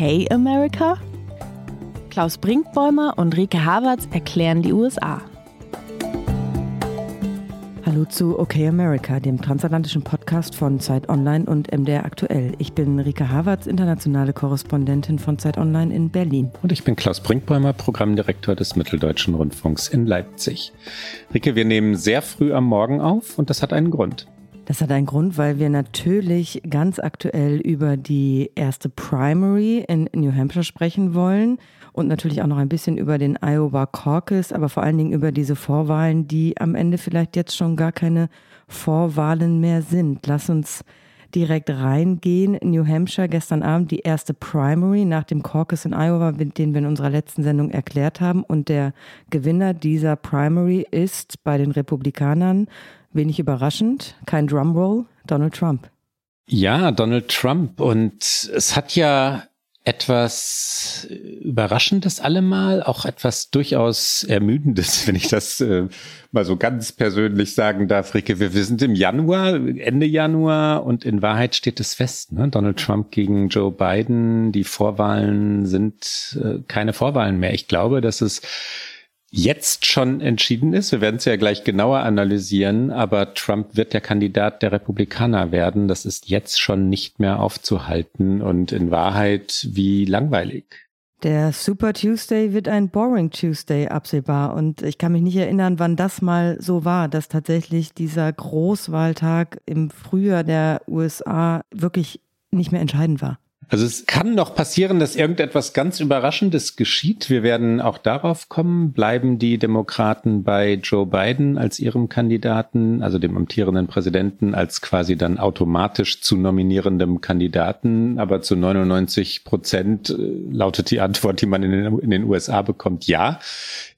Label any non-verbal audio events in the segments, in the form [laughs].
Okay America? Klaus Brinkbäumer und Rike Havertz erklären die USA. Hallo zu OK America, dem transatlantischen Podcast von Zeit Online und MDR Aktuell. Ich bin Rike Havertz, internationale Korrespondentin von Zeit Online in Berlin. Und ich bin Klaus Brinkbäumer, Programmdirektor des Mitteldeutschen Rundfunks in Leipzig. Rike, wir nehmen sehr früh am Morgen auf und das hat einen Grund. Das hat einen Grund, weil wir natürlich ganz aktuell über die erste Primary in New Hampshire sprechen wollen und natürlich auch noch ein bisschen über den Iowa Caucus, aber vor allen Dingen über diese Vorwahlen, die am Ende vielleicht jetzt schon gar keine Vorwahlen mehr sind. Lass uns direkt reingehen. In New Hampshire gestern Abend die erste Primary nach dem Caucus in Iowa, den wir in unserer letzten Sendung erklärt haben. Und der Gewinner dieser Primary ist bei den Republikanern Wenig überraschend, kein Drumroll, Donald Trump. Ja, Donald Trump. Und es hat ja etwas Überraschendes allemal, auch etwas durchaus Ermüdendes, [laughs] wenn ich das äh, mal so ganz persönlich sagen darf, Ricke. Wir, wir sind im Januar, Ende Januar und in Wahrheit steht es fest. Ne? Donald Trump gegen Joe Biden, die Vorwahlen sind äh, keine Vorwahlen mehr. Ich glaube, dass es jetzt schon entschieden ist. Wir werden es ja gleich genauer analysieren, aber Trump wird der Kandidat der Republikaner werden. Das ist jetzt schon nicht mehr aufzuhalten und in Wahrheit wie langweilig. Der Super Tuesday wird ein Boring Tuesday absehbar und ich kann mich nicht erinnern, wann das mal so war, dass tatsächlich dieser Großwahltag im Frühjahr der USA wirklich nicht mehr entscheidend war. Also es kann noch passieren, dass irgendetwas ganz Überraschendes geschieht. Wir werden auch darauf kommen. Bleiben die Demokraten bei Joe Biden als ihrem Kandidaten, also dem amtierenden Präsidenten, als quasi dann automatisch zu nominierendem Kandidaten? Aber zu 99 Prozent äh, lautet die Antwort, die man in den, in den USA bekommt, ja.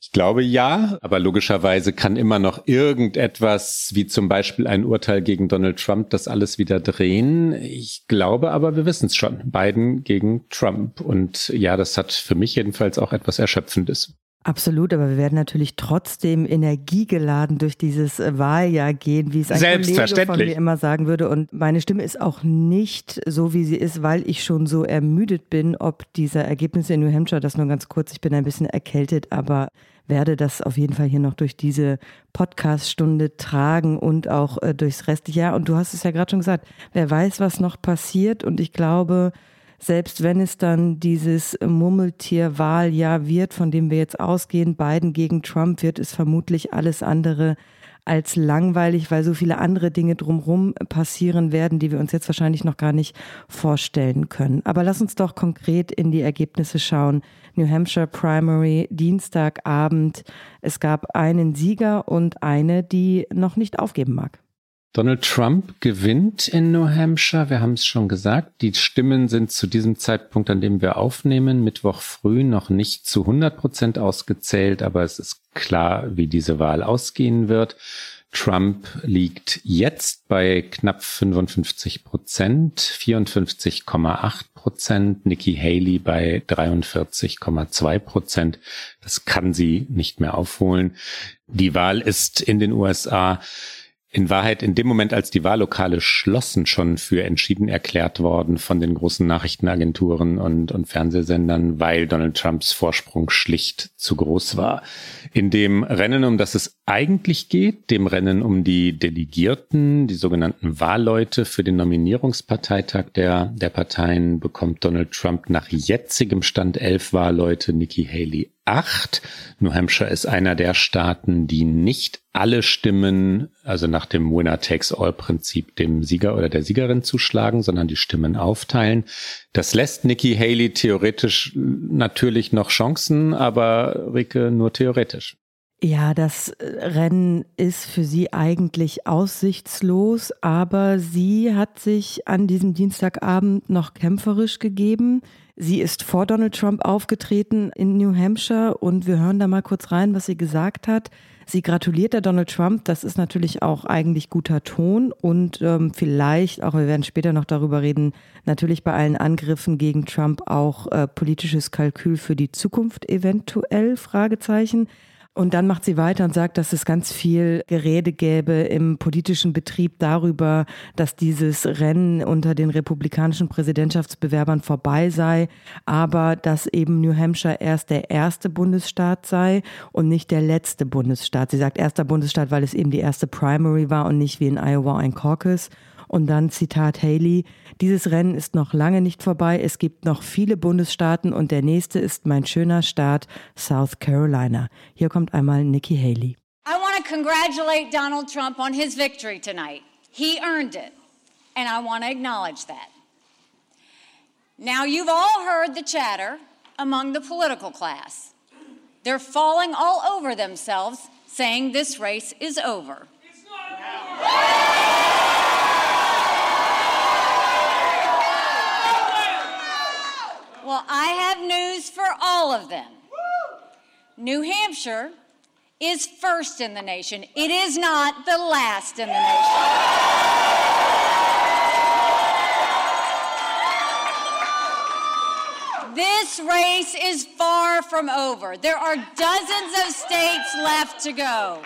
Ich glaube ja, aber logischerweise kann immer noch irgendetwas, wie zum Beispiel ein Urteil gegen Donald Trump, das alles wieder drehen. Ich glaube aber, wir wissen es schon. Biden gegen Trump. Und ja, das hat für mich jedenfalls auch etwas Erschöpfendes. Absolut, aber wir werden natürlich trotzdem energiegeladen durch dieses Wahljahr gehen, wie es ein Kollege von mir immer sagen würde. Und meine Stimme ist auch nicht so, wie sie ist, weil ich schon so ermüdet bin, ob dieser Ergebnisse in New Hampshire, das nur ganz kurz, ich bin ein bisschen erkältet, aber werde das auf jeden Fall hier noch durch diese Podcast-Stunde tragen und auch äh, durchs restliche Jahr. Und du hast es ja gerade schon gesagt, wer weiß, was noch passiert. Und ich glaube, selbst wenn es dann dieses Murmeltierwahljahr wird, von dem wir jetzt ausgehen, Biden gegen Trump, wird es vermutlich alles andere als langweilig, weil so viele andere Dinge drumherum passieren werden, die wir uns jetzt wahrscheinlich noch gar nicht vorstellen können. Aber lass uns doch konkret in die Ergebnisse schauen. New Hampshire Primary, Dienstagabend. Es gab einen Sieger und eine, die noch nicht aufgeben mag. Donald Trump gewinnt in New Hampshire. Wir haben es schon gesagt. Die Stimmen sind zu diesem Zeitpunkt, an dem wir aufnehmen, Mittwoch früh noch nicht zu 100 Prozent ausgezählt, aber es ist klar, wie diese Wahl ausgehen wird. Trump liegt jetzt bei knapp 55 Prozent, 54,8 Prozent, Nikki Haley bei 43,2 Prozent. Das kann sie nicht mehr aufholen. Die Wahl ist in den USA in Wahrheit in dem Moment, als die Wahllokale schlossen, schon für entschieden erklärt worden von den großen Nachrichtenagenturen und, und Fernsehsendern, weil Donald Trumps Vorsprung schlicht zu groß war. In dem Rennen, um das es eigentlich geht, dem Rennen um die Delegierten, die sogenannten Wahlleute für den Nominierungsparteitag der, der Parteien, bekommt Donald Trump nach jetzigem Stand elf Wahlleute, Nikki Haley acht. New Hampshire ist einer der Staaten, die nicht alle Stimmen, also nach dem Winner takes all Prinzip, dem Sieger oder der Siegerin zuschlagen, sondern die Stimmen aufteilen. Das lässt Nikki Haley theoretisch natürlich noch Chancen, aber Ricke nur theoretisch. Ja, das Rennen ist für sie eigentlich aussichtslos, aber sie hat sich an diesem Dienstagabend noch kämpferisch gegeben. Sie ist vor Donald Trump aufgetreten in New Hampshire und wir hören da mal kurz rein, was sie gesagt hat. Sie gratuliert der Donald Trump. Das ist natürlich auch eigentlich guter Ton und ähm, vielleicht, auch wir werden später noch darüber reden, natürlich bei allen Angriffen gegen Trump auch äh, politisches Kalkül für die Zukunft eventuell, Fragezeichen. Und dann macht sie weiter und sagt, dass es ganz viel Gerede gäbe im politischen Betrieb darüber, dass dieses Rennen unter den republikanischen Präsidentschaftsbewerbern vorbei sei, aber dass eben New Hampshire erst der erste Bundesstaat sei und nicht der letzte Bundesstaat. Sie sagt erster Bundesstaat, weil es eben die erste Primary war und nicht wie in Iowa ein Caucus. Und dann Zitat Haley, dieses Rennen ist noch lange nicht vorbei. Es gibt noch viele Bundesstaaten und der nächste ist mein schöner Staat South Carolina. Hier kommt einmal Nikki Haley. I want to congratulate Donald Trump on his victory tonight. He earned it. And I want to acknowledge that. Now, you've all heard the chatter among the political class. They're falling all over themselves saying this race is over. It's not over. Of them. New Hampshire is first in the nation. It is not the last in the nation. This race is far from over. There are dozens of states left to go.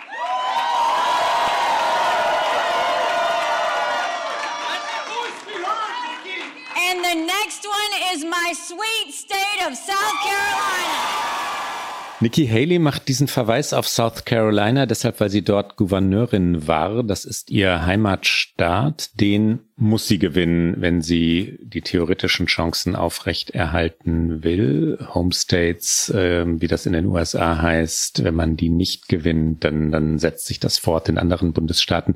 Next one is my sweet state of South Carolina. Nikki Haley macht diesen Verweis auf South Carolina deshalb, weil sie dort Gouverneurin war. Das ist ihr Heimatstaat. Den muss sie gewinnen, wenn sie die theoretischen Chancen aufrecht erhalten will. Home States, äh, wie das in den USA heißt, wenn man die nicht gewinnt, dann, dann setzt sich das fort in anderen Bundesstaaten.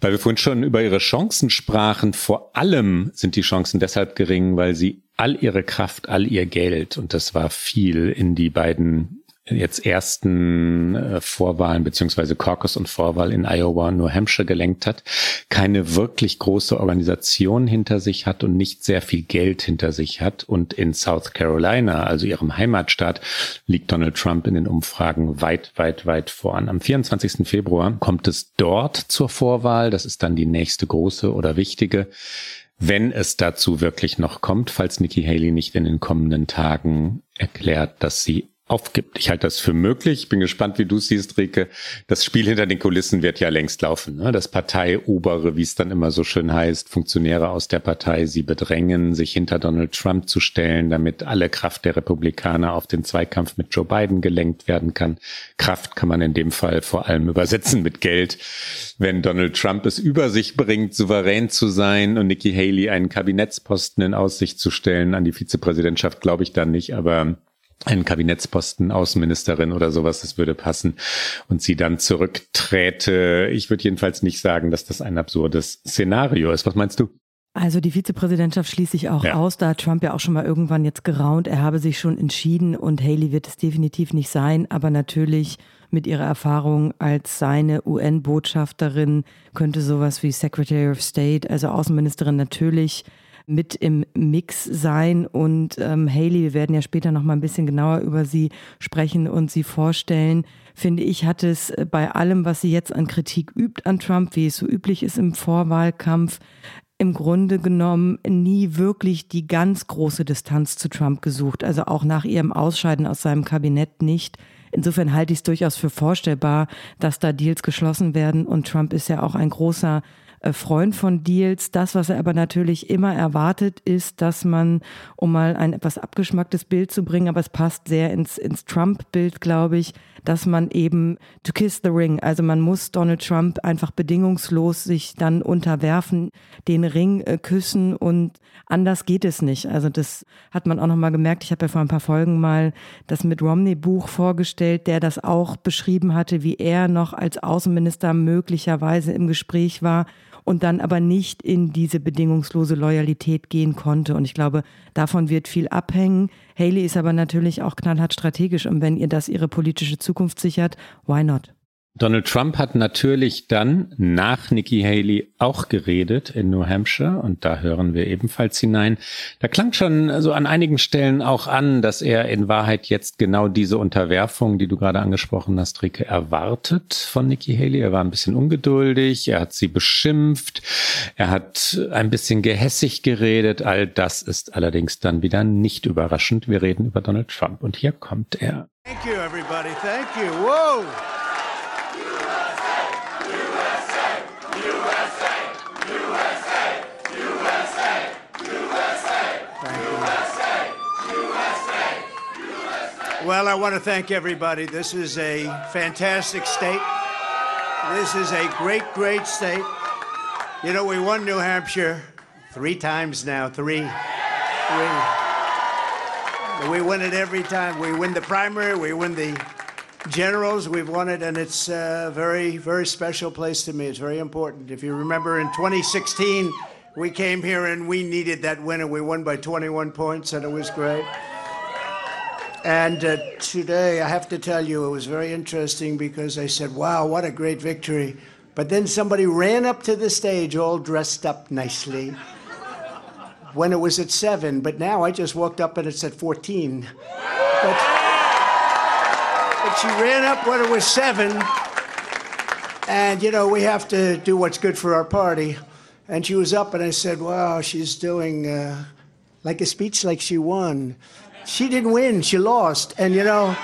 Weil wir vorhin schon über ihre Chancen sprachen, vor allem sind die Chancen deshalb gering, weil sie all ihre Kraft, all ihr Geld, und das war viel, in die beiden jetzt ersten äh, Vorwahlen beziehungsweise Caucus und Vorwahl in Iowa und New Hampshire gelenkt hat, keine wirklich große Organisation hinter sich hat und nicht sehr viel Geld hinter sich hat. Und in South Carolina, also ihrem Heimatstaat, liegt Donald Trump in den Umfragen weit, weit, weit voran. Am 24. Februar kommt es dort zur Vorwahl. Das ist dann die nächste große oder wichtige wenn es dazu wirklich noch kommt, falls Nikki Haley nicht in den kommenden Tagen erklärt, dass sie aufgibt. Ich halte das für möglich. Ich bin gespannt, wie du siehst, Rike. Das Spiel hinter den Kulissen wird ja längst laufen. Ne? Das Parteiobere, wie es dann immer so schön heißt, Funktionäre aus der Partei, sie bedrängen, sich hinter Donald Trump zu stellen, damit alle Kraft der Republikaner auf den Zweikampf mit Joe Biden gelenkt werden kann. Kraft kann man in dem Fall vor allem übersetzen mit Geld. Wenn Donald Trump es über sich bringt, souverän zu sein und Nikki Haley einen Kabinettsposten in Aussicht zu stellen an die Vizepräsidentschaft, glaube ich dann nicht, aber einen Kabinettsposten, Außenministerin oder sowas, das würde passen und sie dann zurückträte. Ich würde jedenfalls nicht sagen, dass das ein absurdes Szenario ist. Was meinst du? Also die Vizepräsidentschaft schließe ich auch ja. aus, da hat Trump ja auch schon mal irgendwann jetzt geraunt, er habe sich schon entschieden und Haley wird es definitiv nicht sein, aber natürlich mit ihrer Erfahrung als seine UN-Botschafterin könnte sowas wie Secretary of State, also Außenministerin natürlich mit im Mix sein. Und ähm, Haley, wir werden ja später noch mal ein bisschen genauer über sie sprechen und sie vorstellen. Finde ich, hat es äh, bei allem, was sie jetzt an Kritik übt an Trump, wie es so üblich ist im Vorwahlkampf, im Grunde genommen nie wirklich die ganz große Distanz zu Trump gesucht. Also auch nach ihrem Ausscheiden aus seinem Kabinett nicht. Insofern halte ich es durchaus für vorstellbar, dass da Deals geschlossen werden. Und Trump ist ja auch ein großer Freund von Deals. Das, was er aber natürlich immer erwartet, ist, dass man, um mal ein etwas abgeschmacktes Bild zu bringen, aber es passt sehr ins, ins Trump-Bild, glaube ich, dass man eben to kiss the ring, also man muss Donald Trump einfach bedingungslos sich dann unterwerfen, den Ring äh, küssen und anders geht es nicht. Also das hat man auch nochmal gemerkt. Ich habe ja vor ein paar Folgen mal das mit Romney Buch vorgestellt, der das auch beschrieben hatte, wie er noch als Außenminister möglicherweise im Gespräch war und dann aber nicht in diese bedingungslose Loyalität gehen konnte. Und ich glaube, davon wird viel abhängen. Haley ist aber natürlich auch knallhart strategisch und wenn ihr das ihre politische Zukunft sichert, why not? Donald Trump hat natürlich dann nach Nikki Haley auch geredet in New Hampshire und da hören wir ebenfalls hinein. Da klang schon so an einigen Stellen auch an, dass er in Wahrheit jetzt genau diese Unterwerfung, die du gerade angesprochen hast, Rike, erwartet von Nikki Haley. Er war ein bisschen ungeduldig, er hat sie beschimpft, er hat ein bisschen gehässig geredet. All das ist allerdings dann wieder nicht überraschend. Wir reden über Donald Trump und hier kommt er. Thank you everybody. Thank you. Whoa. Well, I want to thank everybody. This is a fantastic state. This is a great, great state. You know, we won New Hampshire three times now. Three. Three. We win it every time. We win the primary, we win the generals, we've won it, and it's a very, very special place to me. It's very important. If you remember in 2016, we came here and we needed that win, and we won by 21 points, and it was great. And uh, today, I have to tell you, it was very interesting because I said, wow, what a great victory. But then somebody ran up to the stage all dressed up nicely when it was at seven, but now I just walked up and it's at 14. But, but she ran up when it was seven. And, you know, we have to do what's good for our party. And she was up, and I said, wow, she's doing uh, like a speech like she won she didn't win. She lost. And you know,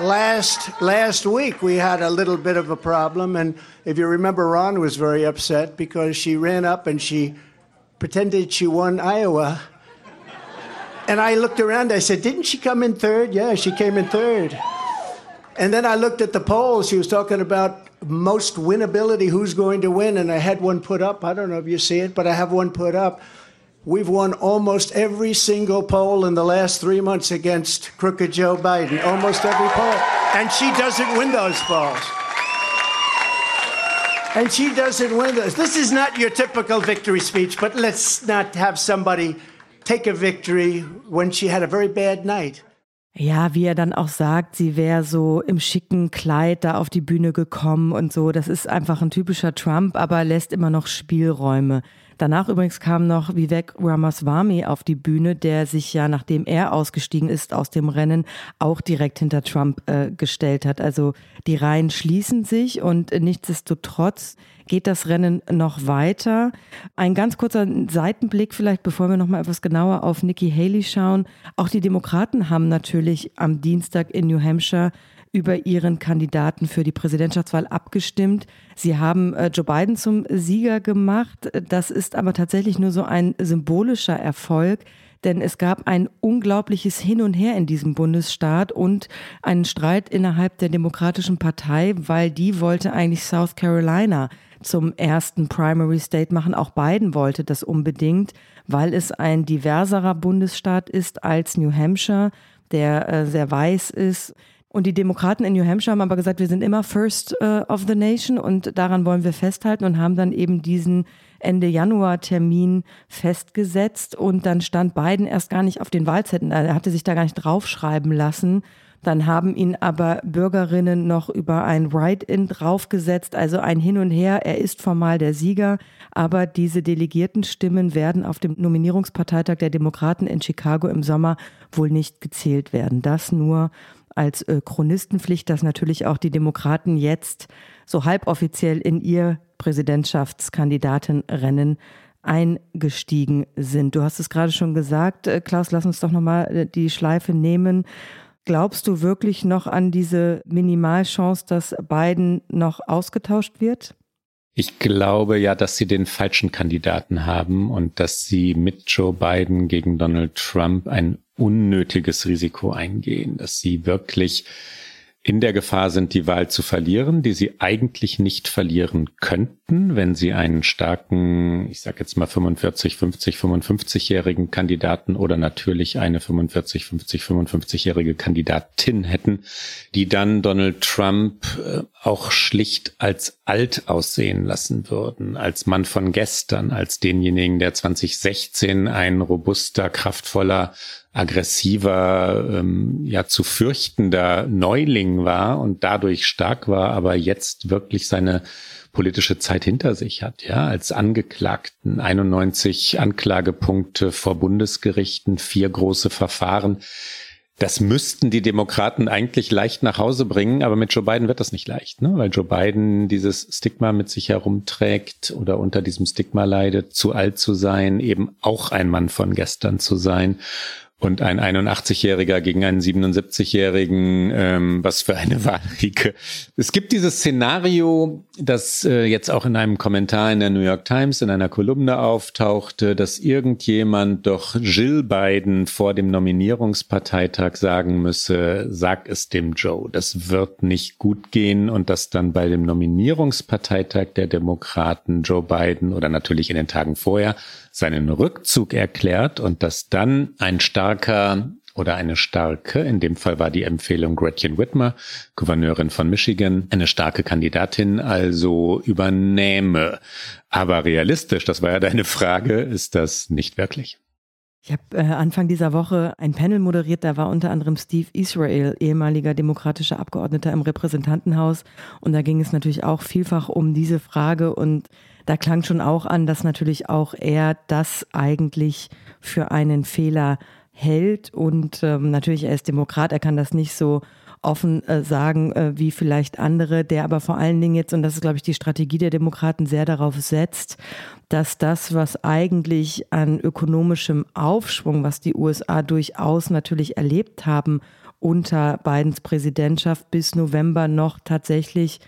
last last week we had a little bit of a problem, and if you remember, Ron was very upset because she ran up and she pretended she won Iowa. And I looked around. I said, "Didn't she come in third? Yeah, she came in third. And then I looked at the polls. She was talking about most winnability, who's going to win, and I had one put up. I don't know if you see it, but I have one put up We've won almost every single poll in the last three months against crooked Joe Biden. Almost every poll. And she doesn't win those polls. And she doesn't win those. This is not your typical victory speech, but let's not have somebody take a victory when she had a very bad night. Ja, wie er dann auch sagt, sie wäre so im schicken Kleid da auf die Bühne gekommen und so. Das ist einfach ein typischer Trump, aber lässt immer noch Spielräume. Danach übrigens kam noch Vivek Ramaswamy auf die Bühne, der sich ja, nachdem er ausgestiegen ist aus dem Rennen, auch direkt hinter Trump äh, gestellt hat. Also die Reihen schließen sich und nichtsdestotrotz geht das Rennen noch weiter. Ein ganz kurzer Seitenblick vielleicht, bevor wir noch mal etwas genauer auf Nikki Haley schauen. Auch die Demokraten haben natürlich am Dienstag in New Hampshire über ihren Kandidaten für die Präsidentschaftswahl abgestimmt. Sie haben äh, Joe Biden zum Sieger gemacht. Das ist aber tatsächlich nur so ein symbolischer Erfolg, denn es gab ein unglaubliches Hin und Her in diesem Bundesstaat und einen Streit innerhalb der Demokratischen Partei, weil die wollte eigentlich South Carolina zum ersten Primary State machen. Auch Biden wollte das unbedingt, weil es ein diverserer Bundesstaat ist als New Hampshire, der äh, sehr weiß ist. Und die Demokraten in New Hampshire haben aber gesagt, wir sind immer First uh, of the Nation und daran wollen wir festhalten und haben dann eben diesen Ende Januar Termin festgesetzt und dann stand Biden erst gar nicht auf den Wahlzetteln. Er hatte sich da gar nicht draufschreiben lassen. Dann haben ihn aber Bürgerinnen noch über ein Write-in draufgesetzt, also ein Hin und Her. Er ist formal der Sieger, aber diese Delegiertenstimmen werden auf dem Nominierungsparteitag der Demokraten in Chicago im Sommer wohl nicht gezählt werden. Das nur als äh, Chronistenpflicht, dass natürlich auch die Demokraten jetzt so halboffiziell in ihr Präsidentschaftskandidatenrennen eingestiegen sind. Du hast es gerade schon gesagt, äh, Klaus, lass uns doch nochmal äh, die Schleife nehmen. Glaubst du wirklich noch an diese Minimalchance, dass Biden noch ausgetauscht wird? Ich glaube ja, dass sie den falschen Kandidaten haben und dass sie mit Joe Biden gegen Donald Trump ein unnötiges Risiko eingehen, dass sie wirklich in der Gefahr sind, die Wahl zu verlieren, die sie eigentlich nicht verlieren könnten, wenn sie einen starken, ich sage jetzt mal 45, 50, 55-jährigen Kandidaten oder natürlich eine 45, 50, 55-jährige Kandidatin hätten, die dann Donald Trump äh, auch schlicht als alt aussehen lassen würden, als Mann von gestern, als denjenigen, der 2016 ein robuster, kraftvoller, aggressiver, ähm, ja zu fürchtender Neuling war und dadurch stark war, aber jetzt wirklich seine politische Zeit hinter sich hat, ja, als Angeklagten 91 Anklagepunkte vor Bundesgerichten, vier große Verfahren. Das müssten die Demokraten eigentlich leicht nach Hause bringen, aber mit Joe Biden wird das nicht leicht, ne? weil Joe Biden dieses Stigma mit sich herumträgt oder unter diesem Stigma leidet, zu alt zu sein, eben auch ein Mann von gestern zu sein und ein 81-Jähriger gegen einen 77-Jährigen, ähm, was für eine [laughs] Wahlrieke. Es gibt dieses Szenario, das äh, jetzt auch in einem Kommentar in der New York Times in einer Kolumne auftauchte, dass irgendjemand doch Jill Biden vor dem Nominierungsparteitag sagen müsse, sag es dem Joe, das wird nicht gut gehen und dass dann bei dem Nominierungsparteitag der Demokraten Joe Biden oder natürlich in den Tagen vorher seinen Rückzug erklärt und dass dann ein starker oder eine starke, in dem Fall war die Empfehlung Gretchen Whitmer, Gouverneurin von Michigan, eine starke Kandidatin also übernehme. Aber realistisch, das war ja deine Frage, ist das nicht wirklich. Ich habe äh, Anfang dieser Woche ein Panel moderiert, da war unter anderem Steve Israel, ehemaliger demokratischer Abgeordneter im Repräsentantenhaus. Und da ging es natürlich auch vielfach um diese Frage und da klang schon auch an, dass natürlich auch er das eigentlich für einen Fehler hält. Und ähm, natürlich, er ist Demokrat, er kann das nicht so offen äh, sagen äh, wie vielleicht andere, der aber vor allen Dingen jetzt, und das ist, glaube ich, die Strategie der Demokraten, sehr darauf setzt, dass das, was eigentlich an ökonomischem Aufschwung, was die USA durchaus natürlich erlebt haben unter Bidens Präsidentschaft bis November noch tatsächlich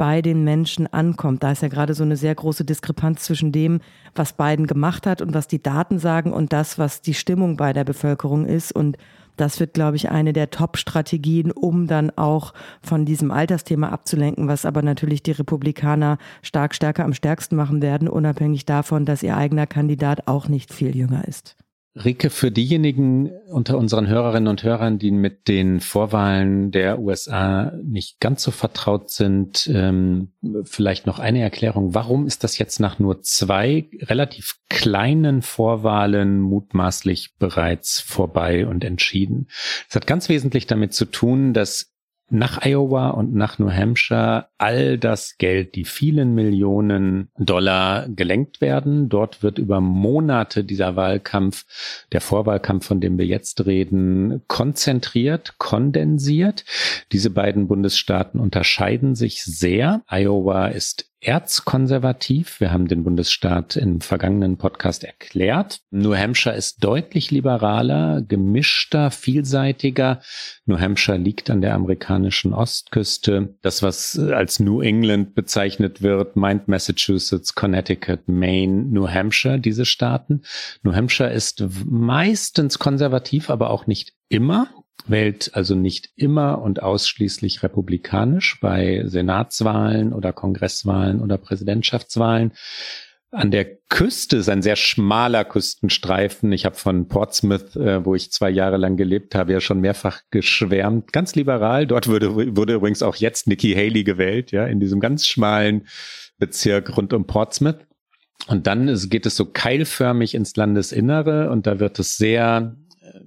bei den Menschen ankommt. Da ist ja gerade so eine sehr große Diskrepanz zwischen dem, was Biden gemacht hat und was die Daten sagen und das, was die Stimmung bei der Bevölkerung ist. Und das wird, glaube ich, eine der Top-Strategien, um dann auch von diesem Altersthema abzulenken, was aber natürlich die Republikaner stark stärker am stärksten machen werden, unabhängig davon, dass ihr eigener Kandidat auch nicht viel jünger ist. Rike, für diejenigen unter unseren Hörerinnen und Hörern, die mit den Vorwahlen der USA nicht ganz so vertraut sind, ähm, vielleicht noch eine Erklärung. Warum ist das jetzt nach nur zwei relativ kleinen Vorwahlen mutmaßlich bereits vorbei und entschieden? Es hat ganz wesentlich damit zu tun, dass nach Iowa und nach New Hampshire all das Geld, die vielen Millionen Dollar gelenkt werden. Dort wird über Monate dieser Wahlkampf, der Vorwahlkampf, von dem wir jetzt reden, konzentriert, kondensiert. Diese beiden Bundesstaaten unterscheiden sich sehr. Iowa ist erzkonservativ. Wir haben den Bundesstaat im vergangenen Podcast erklärt. New Hampshire ist deutlich liberaler, gemischter, vielseitiger. New Hampshire liegt an der amerikanischen Ostküste. Das, was als New England bezeichnet wird, meint Massachusetts, Connecticut, Maine, New Hampshire, diese Staaten. New Hampshire ist meistens konservativ, aber auch nicht immer wählt also nicht immer und ausschließlich republikanisch bei Senatswahlen oder Kongresswahlen oder Präsidentschaftswahlen. An der Küste ist ein sehr schmaler Küstenstreifen. Ich habe von Portsmouth, äh, wo ich zwei Jahre lang gelebt habe, ja schon mehrfach geschwärmt. Ganz liberal. Dort wurde, wurde übrigens auch jetzt Nikki Haley gewählt, ja, in diesem ganz schmalen Bezirk rund um Portsmouth. Und dann geht es so keilförmig ins Landesinnere und da wird es sehr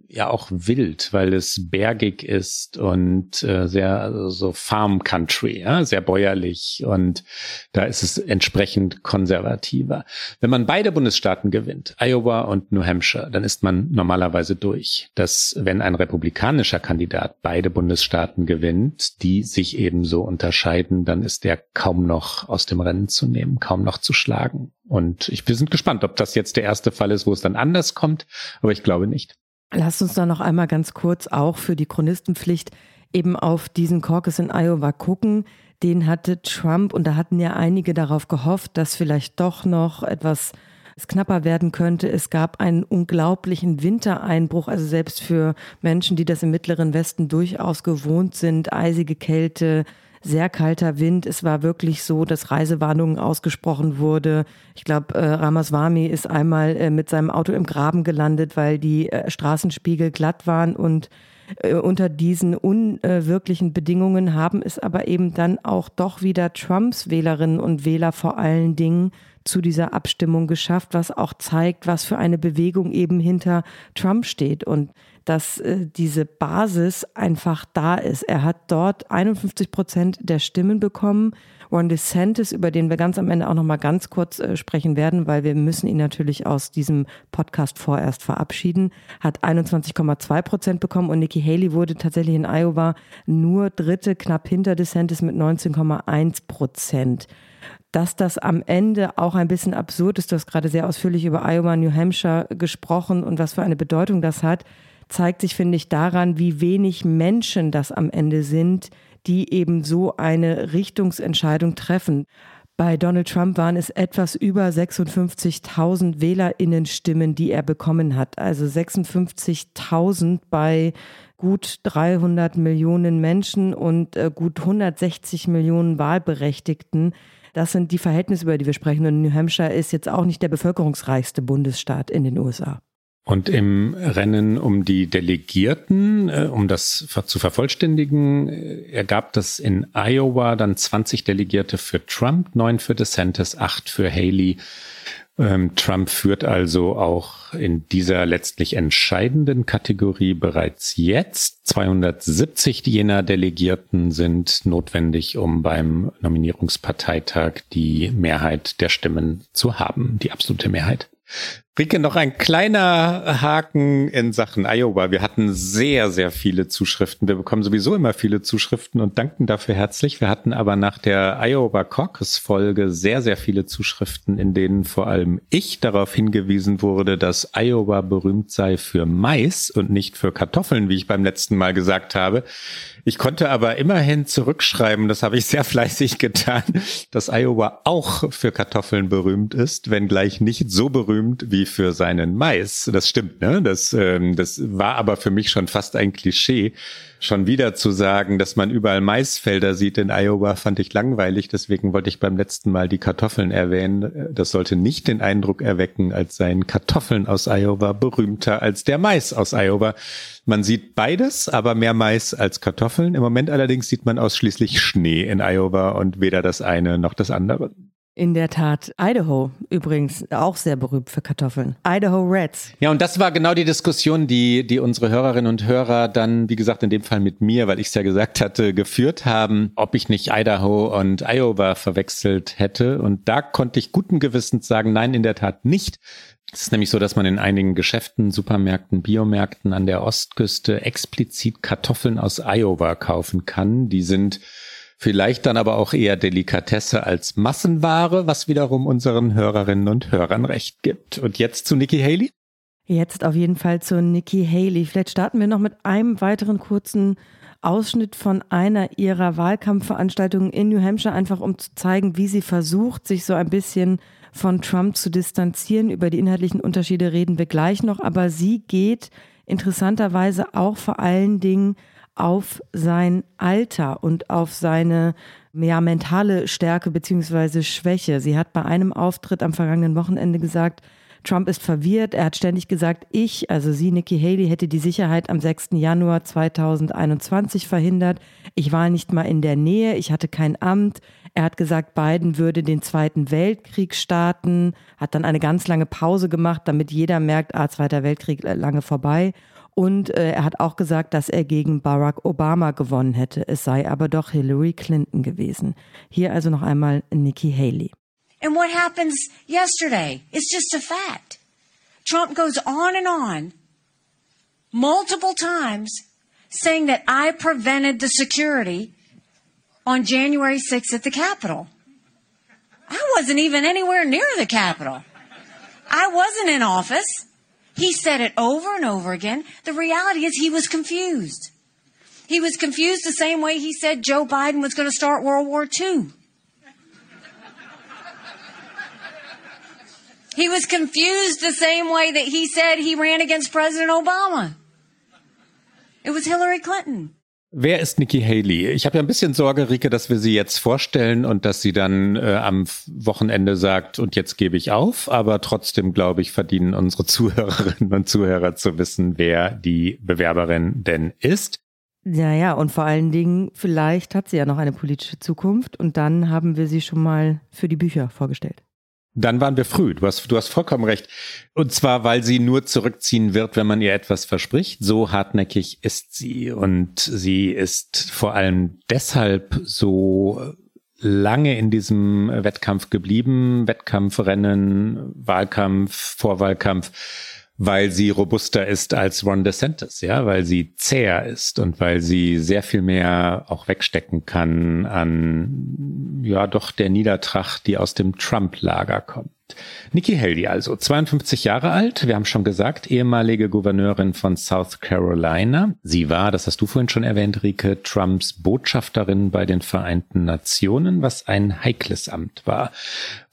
ja auch wild, weil es bergig ist und äh, sehr also so Farm Country, ja, sehr bäuerlich und da ist es entsprechend konservativer. Wenn man beide Bundesstaaten gewinnt, Iowa und New Hampshire, dann ist man normalerweise durch. Dass wenn ein republikanischer Kandidat beide Bundesstaaten gewinnt, die sich ebenso unterscheiden, dann ist der kaum noch aus dem Rennen zu nehmen, kaum noch zu schlagen. Und ich, wir sind gespannt, ob das jetzt der erste Fall ist, wo es dann anders kommt, aber ich glaube nicht. Lass uns da noch einmal ganz kurz auch für die Chronistenpflicht eben auf diesen Caucus in Iowa gucken. Den hatte Trump und da hatten ja einige darauf gehofft, dass vielleicht doch noch etwas knapper werden könnte. Es gab einen unglaublichen Wintereinbruch, also selbst für Menschen, die das im mittleren Westen durchaus gewohnt sind, eisige Kälte, sehr kalter Wind. Es war wirklich so, dass Reisewarnungen ausgesprochen wurde. Ich glaube, äh, Ramaswamy ist einmal äh, mit seinem Auto im Graben gelandet, weil die äh, Straßenspiegel glatt waren und äh, unter diesen unwirklichen Bedingungen haben es aber eben dann auch doch wieder Trumps Wählerinnen und Wähler vor allen Dingen zu dieser Abstimmung geschafft, was auch zeigt, was für eine Bewegung eben hinter Trump steht und dass äh, diese Basis einfach da ist. Er hat dort 51 Prozent der Stimmen bekommen. Ron DeSantis, über den wir ganz am Ende auch noch mal ganz kurz äh, sprechen werden, weil wir müssen ihn natürlich aus diesem Podcast vorerst verabschieden, hat 21,2 Prozent bekommen und Nikki Haley wurde tatsächlich in Iowa nur Dritte, knapp hinter DeSantis mit 19,1 Prozent dass das am Ende auch ein bisschen absurd ist. Du hast gerade sehr ausführlich über Iowa, New Hampshire gesprochen und was für eine Bedeutung das hat, zeigt sich, finde ich, daran, wie wenig Menschen das am Ende sind, die eben so eine Richtungsentscheidung treffen. Bei Donald Trump waren es etwas über 56.000 Wählerinnenstimmen, die er bekommen hat. Also 56.000 bei gut 300 Millionen Menschen und äh, gut 160 Millionen Wahlberechtigten. Das sind die Verhältnisse, über die wir sprechen. Und New Hampshire ist jetzt auch nicht der bevölkerungsreichste Bundesstaat in den USA. Und im Rennen um die Delegierten, äh, um das zu vervollständigen, äh, ergab das in Iowa dann 20 Delegierte für Trump, neun für DeSantis, acht für Haley. Ähm, Trump führt also auch in dieser letztlich entscheidenden Kategorie bereits jetzt. 270 jener Delegierten sind notwendig, um beim Nominierungsparteitag die Mehrheit der Stimmen zu haben, die absolute Mehrheit. Rike, noch ein kleiner Haken in Sachen Iowa. Wir hatten sehr, sehr viele Zuschriften. Wir bekommen sowieso immer viele Zuschriften und danken dafür herzlich. Wir hatten aber nach der Iowa Caucus Folge sehr, sehr viele Zuschriften, in denen vor allem ich darauf hingewiesen wurde, dass Iowa berühmt sei für Mais und nicht für Kartoffeln, wie ich beim letzten Mal gesagt habe. Ich konnte aber immerhin zurückschreiben, das habe ich sehr [laughs] fleißig getan, dass Iowa auch für Kartoffeln berühmt ist, wenngleich nicht so berühmt wie für seinen Mais. Das stimmt, ne? Das, ähm, das war aber für mich schon fast ein Klischee schon wieder zu sagen, dass man überall Maisfelder sieht in Iowa, fand ich langweilig. Deswegen wollte ich beim letzten Mal die Kartoffeln erwähnen. Das sollte nicht den Eindruck erwecken, als seien Kartoffeln aus Iowa berühmter als der Mais aus Iowa. Man sieht beides, aber mehr Mais als Kartoffeln. Im Moment allerdings sieht man ausschließlich Schnee in Iowa und weder das eine noch das andere. In der Tat. Idaho übrigens auch sehr berühmt für Kartoffeln. Idaho Reds. Ja, und das war genau die Diskussion, die, die unsere Hörerinnen und Hörer dann, wie gesagt, in dem Fall mit mir, weil ich es ja gesagt hatte, geführt haben, ob ich nicht Idaho und Iowa verwechselt hätte. Und da konnte ich guten Gewissens sagen, nein, in der Tat nicht. Es ist nämlich so, dass man in einigen Geschäften, Supermärkten, Biomärkten an der Ostküste explizit Kartoffeln aus Iowa kaufen kann. Die sind Vielleicht dann aber auch eher Delikatesse als Massenware, was wiederum unseren Hörerinnen und Hörern recht gibt. Und jetzt zu Nikki Haley? Jetzt auf jeden Fall zu Nikki Haley. Vielleicht starten wir noch mit einem weiteren kurzen Ausschnitt von einer ihrer Wahlkampfveranstaltungen in New Hampshire, einfach um zu zeigen, wie sie versucht, sich so ein bisschen von Trump zu distanzieren. Über die inhaltlichen Unterschiede reden wir gleich noch, aber sie geht interessanterweise auch vor allen Dingen auf sein Alter und auf seine ja, mentale Stärke beziehungsweise Schwäche. Sie hat bei einem Auftritt am vergangenen Wochenende gesagt, Trump ist verwirrt. Er hat ständig gesagt, ich, also sie, Nikki Haley, hätte die Sicherheit am 6. Januar 2021 verhindert. Ich war nicht mal in der Nähe. Ich hatte kein Amt. Er hat gesagt, Biden würde den Zweiten Weltkrieg starten, hat dann eine ganz lange Pause gemacht, damit jeder merkt, ah, Zweiter Weltkrieg äh, lange vorbei. Und äh, er hat auch gesagt, dass er gegen Barack Obama gewonnen hätte. Es sei aber doch Hillary Clinton gewesen. Hier also noch einmal Nikki Haley. And what happens yesterday is just a fact. Trump goes on and on multiple times saying that I prevented the security on January 6th at the Capitol. I wasn't even anywhere near the Capitol. I wasn't in office. He said it over and over again. The reality is he was confused. He was confused the same way he said Joe Biden was going to start World War II. He was confused the same way that he said he ran against President Obama. It was Hillary Clinton. Wer ist Nikki Haley? Ich habe ja ein bisschen Sorge, Rike, dass wir sie jetzt vorstellen und dass sie dann äh, am Wochenende sagt, und jetzt gebe ich auf. Aber trotzdem, glaube ich, verdienen unsere [laughs] Zuhörerinnen und Zuhörer zu wissen, wer die Bewerberin denn ist. Ja, ja, und vor allen Dingen, vielleicht hat sie ja noch eine politische Zukunft und dann haben wir sie schon mal für die Bücher vorgestellt. Dann waren wir früh. Du hast, du hast vollkommen recht. Und zwar, weil sie nur zurückziehen wird, wenn man ihr etwas verspricht. So hartnäckig ist sie. Und sie ist vor allem deshalb so lange in diesem Wettkampf geblieben. Wettkampfrennen, Wahlkampf, Vorwahlkampf weil sie robuster ist als Ron DeSantis, ja, weil sie zäher ist und weil sie sehr viel mehr auch wegstecken kann an, ja, doch der Niedertracht, die aus dem Trump-Lager kommt. Nikki Haley also, 52 Jahre alt, wir haben schon gesagt, ehemalige Gouverneurin von South Carolina. Sie war, das hast du vorhin schon erwähnt, Rike, Trumps Botschafterin bei den Vereinten Nationen, was ein heikles Amt war,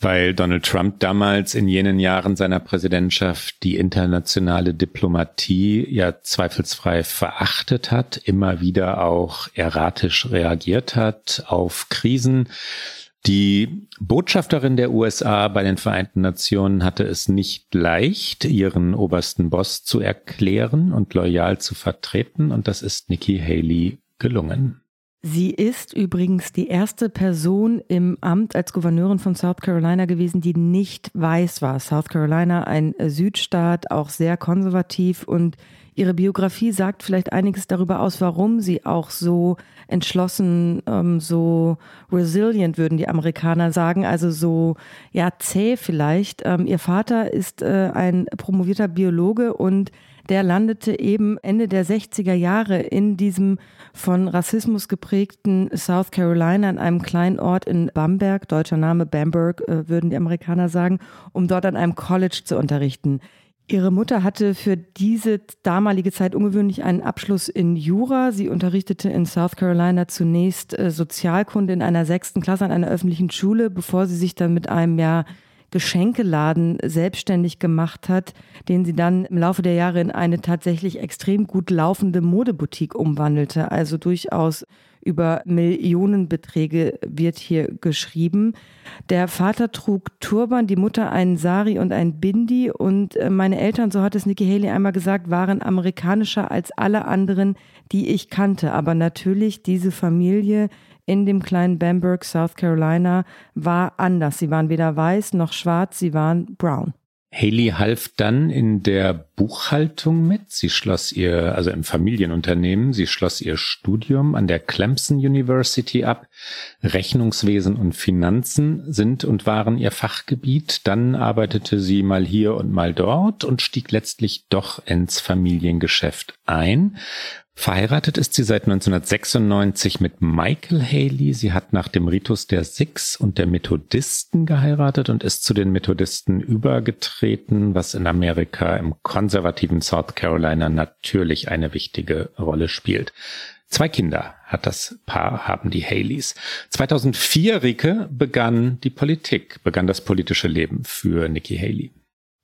weil Donald Trump damals in jenen Jahren seiner Präsidentschaft die internationale Diplomatie ja zweifelsfrei verachtet hat, immer wieder auch erratisch reagiert hat auf Krisen die Botschafterin der USA bei den Vereinten Nationen hatte es nicht leicht, ihren obersten Boss zu erklären und loyal zu vertreten, und das ist Nikki Haley gelungen. Sie ist übrigens die erste Person im Amt als Gouverneurin von South Carolina gewesen, die nicht weiß war. South Carolina, ein Südstaat, auch sehr konservativ und Ihre Biografie sagt vielleicht einiges darüber aus, warum sie auch so entschlossen, ähm, so resilient, würden die Amerikaner sagen, also so ja zäh vielleicht. Ähm, ihr Vater ist äh, ein promovierter Biologe und der landete eben Ende der 60er Jahre in diesem von Rassismus geprägten South Carolina in einem kleinen Ort in Bamberg, deutscher Name Bamberg, äh, würden die Amerikaner sagen, um dort an einem College zu unterrichten. Ihre Mutter hatte für diese damalige Zeit ungewöhnlich einen Abschluss in Jura. Sie unterrichtete in South Carolina zunächst äh, Sozialkunde in einer sechsten Klasse an einer öffentlichen Schule, bevor sie sich dann mit einem ja Geschenkeladen selbstständig gemacht hat, den sie dann im Laufe der Jahre in eine tatsächlich extrem gut laufende Modeboutique umwandelte. Also durchaus über Millionenbeträge wird hier geschrieben. Der Vater trug Turban, die Mutter einen Sari und ein Bindi und äh, meine Eltern, so hat es Nikki Haley einmal gesagt, waren amerikanischer als alle anderen, die ich kannte. Aber natürlich diese Familie in dem kleinen Bamberg, South Carolina, war anders. Sie waren weder weiß noch schwarz, sie waren brown. Haley half dann in der Buchhaltung mit. Sie schloss ihr, also im Familienunternehmen, sie schloss ihr Studium an der Clemson University ab. Rechnungswesen und Finanzen sind und waren ihr Fachgebiet. Dann arbeitete sie mal hier und mal dort und stieg letztlich doch ins Familiengeschäft ein. Verheiratet ist sie seit 1996 mit Michael Haley. Sie hat nach dem Ritus der Six und der Methodisten geheiratet und ist zu den Methodisten übergetreten, was in Amerika im konservativen South Carolina natürlich eine wichtige Rolle spielt. Zwei Kinder hat das Paar, haben die Haleys. 2004, Rike, begann die Politik, begann das politische Leben für Nikki Haley.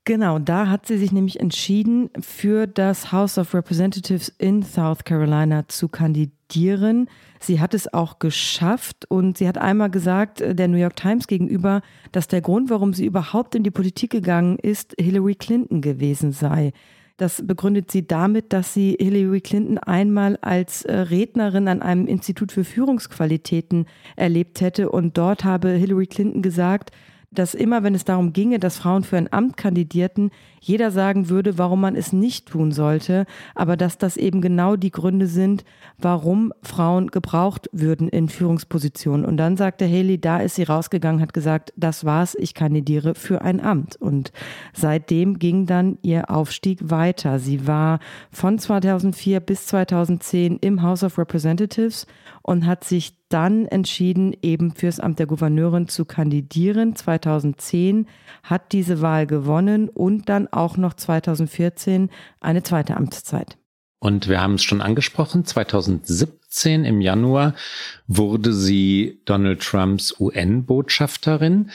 Genau, da hat sie sich nämlich entschieden, für das House of Representatives in South Carolina zu kandidieren. Sie hat es auch geschafft und sie hat einmal gesagt, äh, der New York Times gegenüber, dass der Grund, warum sie überhaupt in die Politik gegangen ist, Hillary Clinton gewesen sei. Das begründet sie damit, dass sie Hillary Clinton einmal als äh, Rednerin an einem Institut für Führungsqualitäten erlebt hätte und dort habe Hillary Clinton gesagt, dass immer, wenn es darum ginge, dass Frauen für ein Amt kandidierten, jeder sagen würde, warum man es nicht tun sollte, aber dass das eben genau die Gründe sind, warum Frauen gebraucht würden in Führungspositionen. Und dann sagte Haley, da ist sie rausgegangen, hat gesagt, das war's, ich kandidiere für ein Amt. Und seitdem ging dann ihr Aufstieg weiter. Sie war von 2004 bis 2010 im House of Representatives und hat sich dann entschieden, eben fürs Amt der Gouverneurin zu kandidieren. 2010 hat diese Wahl gewonnen und dann auch noch 2014 eine zweite Amtszeit. Und wir haben es schon angesprochen, 2017 im Januar wurde sie Donald Trumps UN-Botschafterin.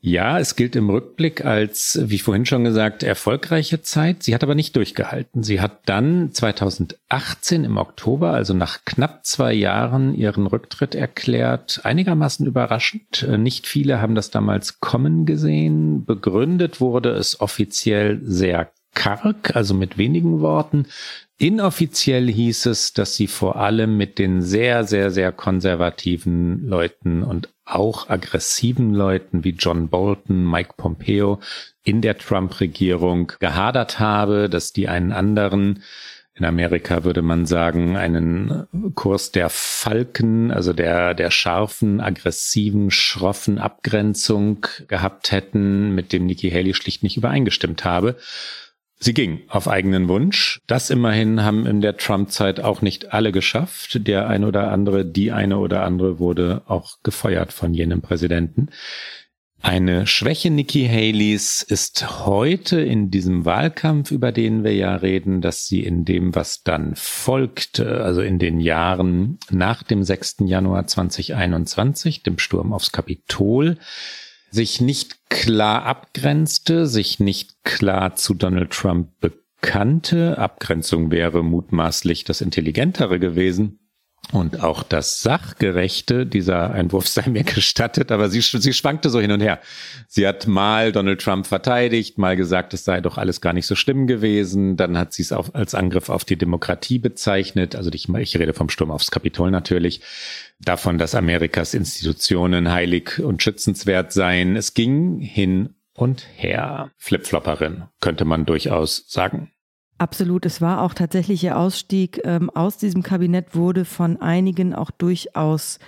Ja, es gilt im Rückblick als, wie vorhin schon gesagt, erfolgreiche Zeit. Sie hat aber nicht durchgehalten. Sie hat dann 2018 im Oktober, also nach knapp zwei Jahren, ihren Rücktritt erklärt. Einigermaßen überraschend. Nicht viele haben das damals kommen gesehen. Begründet wurde es offiziell sehr karg, also mit wenigen Worten. Inoffiziell hieß es, dass sie vor allem mit den sehr, sehr, sehr konservativen Leuten und auch aggressiven Leuten wie John Bolton, Mike Pompeo in der Trump-Regierung gehadert habe, dass die einen anderen in Amerika würde man sagen, einen Kurs der Falken, also der, der scharfen, aggressiven, schroffen Abgrenzung gehabt hätten, mit dem Nikki Haley schlicht nicht übereingestimmt habe. Sie ging auf eigenen Wunsch. Das immerhin haben in der Trump-Zeit auch nicht alle geschafft. Der eine oder andere, die eine oder andere wurde auch gefeuert von jenem Präsidenten. Eine Schwäche Nikki Haleys ist heute in diesem Wahlkampf, über den wir ja reden, dass sie in dem, was dann folgt, also in den Jahren nach dem 6. Januar 2021, dem Sturm aufs Kapitol, sich nicht klar abgrenzte, sich nicht klar zu Donald Trump bekannte. Abgrenzung wäre mutmaßlich das Intelligentere gewesen. Und auch das Sachgerechte, dieser Einwurf sei mir [laughs] gestattet, aber sie, sie schwankte so hin und her. Sie hat mal Donald Trump verteidigt, mal gesagt, es sei doch alles gar nicht so schlimm gewesen. Dann hat sie es auf, als Angriff auf die Demokratie bezeichnet. Also ich, ich rede vom Sturm aufs Kapitol natürlich. Davon, dass Amerikas Institutionen heilig und schützenswert seien. Es ging hin und her. Flipflopperin, könnte man durchaus sagen. Absolut. Es war auch tatsächlich ihr Ausstieg ähm, aus diesem Kabinett wurde von einigen auch durchaus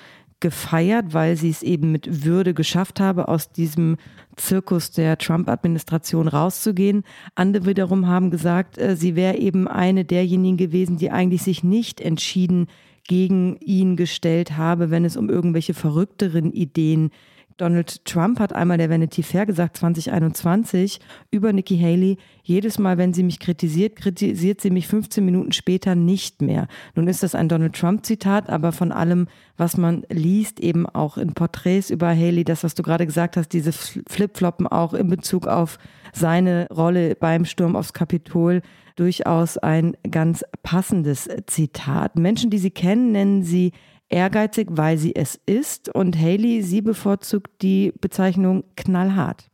gefeiert, weil sie es eben mit Würde geschafft habe, aus diesem Zirkus der Trump-Administration rauszugehen. Andere wiederum haben gesagt, äh, sie wäre eben eine derjenigen gewesen, die eigentlich sich nicht entschieden gegen ihn gestellt habe, wenn es um irgendwelche verrückteren Ideen Donald Trump hat einmal der Vanity Fair gesagt, 2021, über Nikki Haley, jedes Mal, wenn sie mich kritisiert, kritisiert sie mich 15 Minuten später nicht mehr. Nun ist das ein Donald Trump-Zitat, aber von allem, was man liest, eben auch in Porträts über Haley, das, was du gerade gesagt hast, diese Flipfloppen auch in Bezug auf seine Rolle beim Sturm aufs Kapitol, durchaus ein ganz passendes Zitat. Menschen, die sie kennen, nennen sie ehrgeizig, weil sie es ist. Und Haley, sie bevorzugt die Bezeichnung knallhart.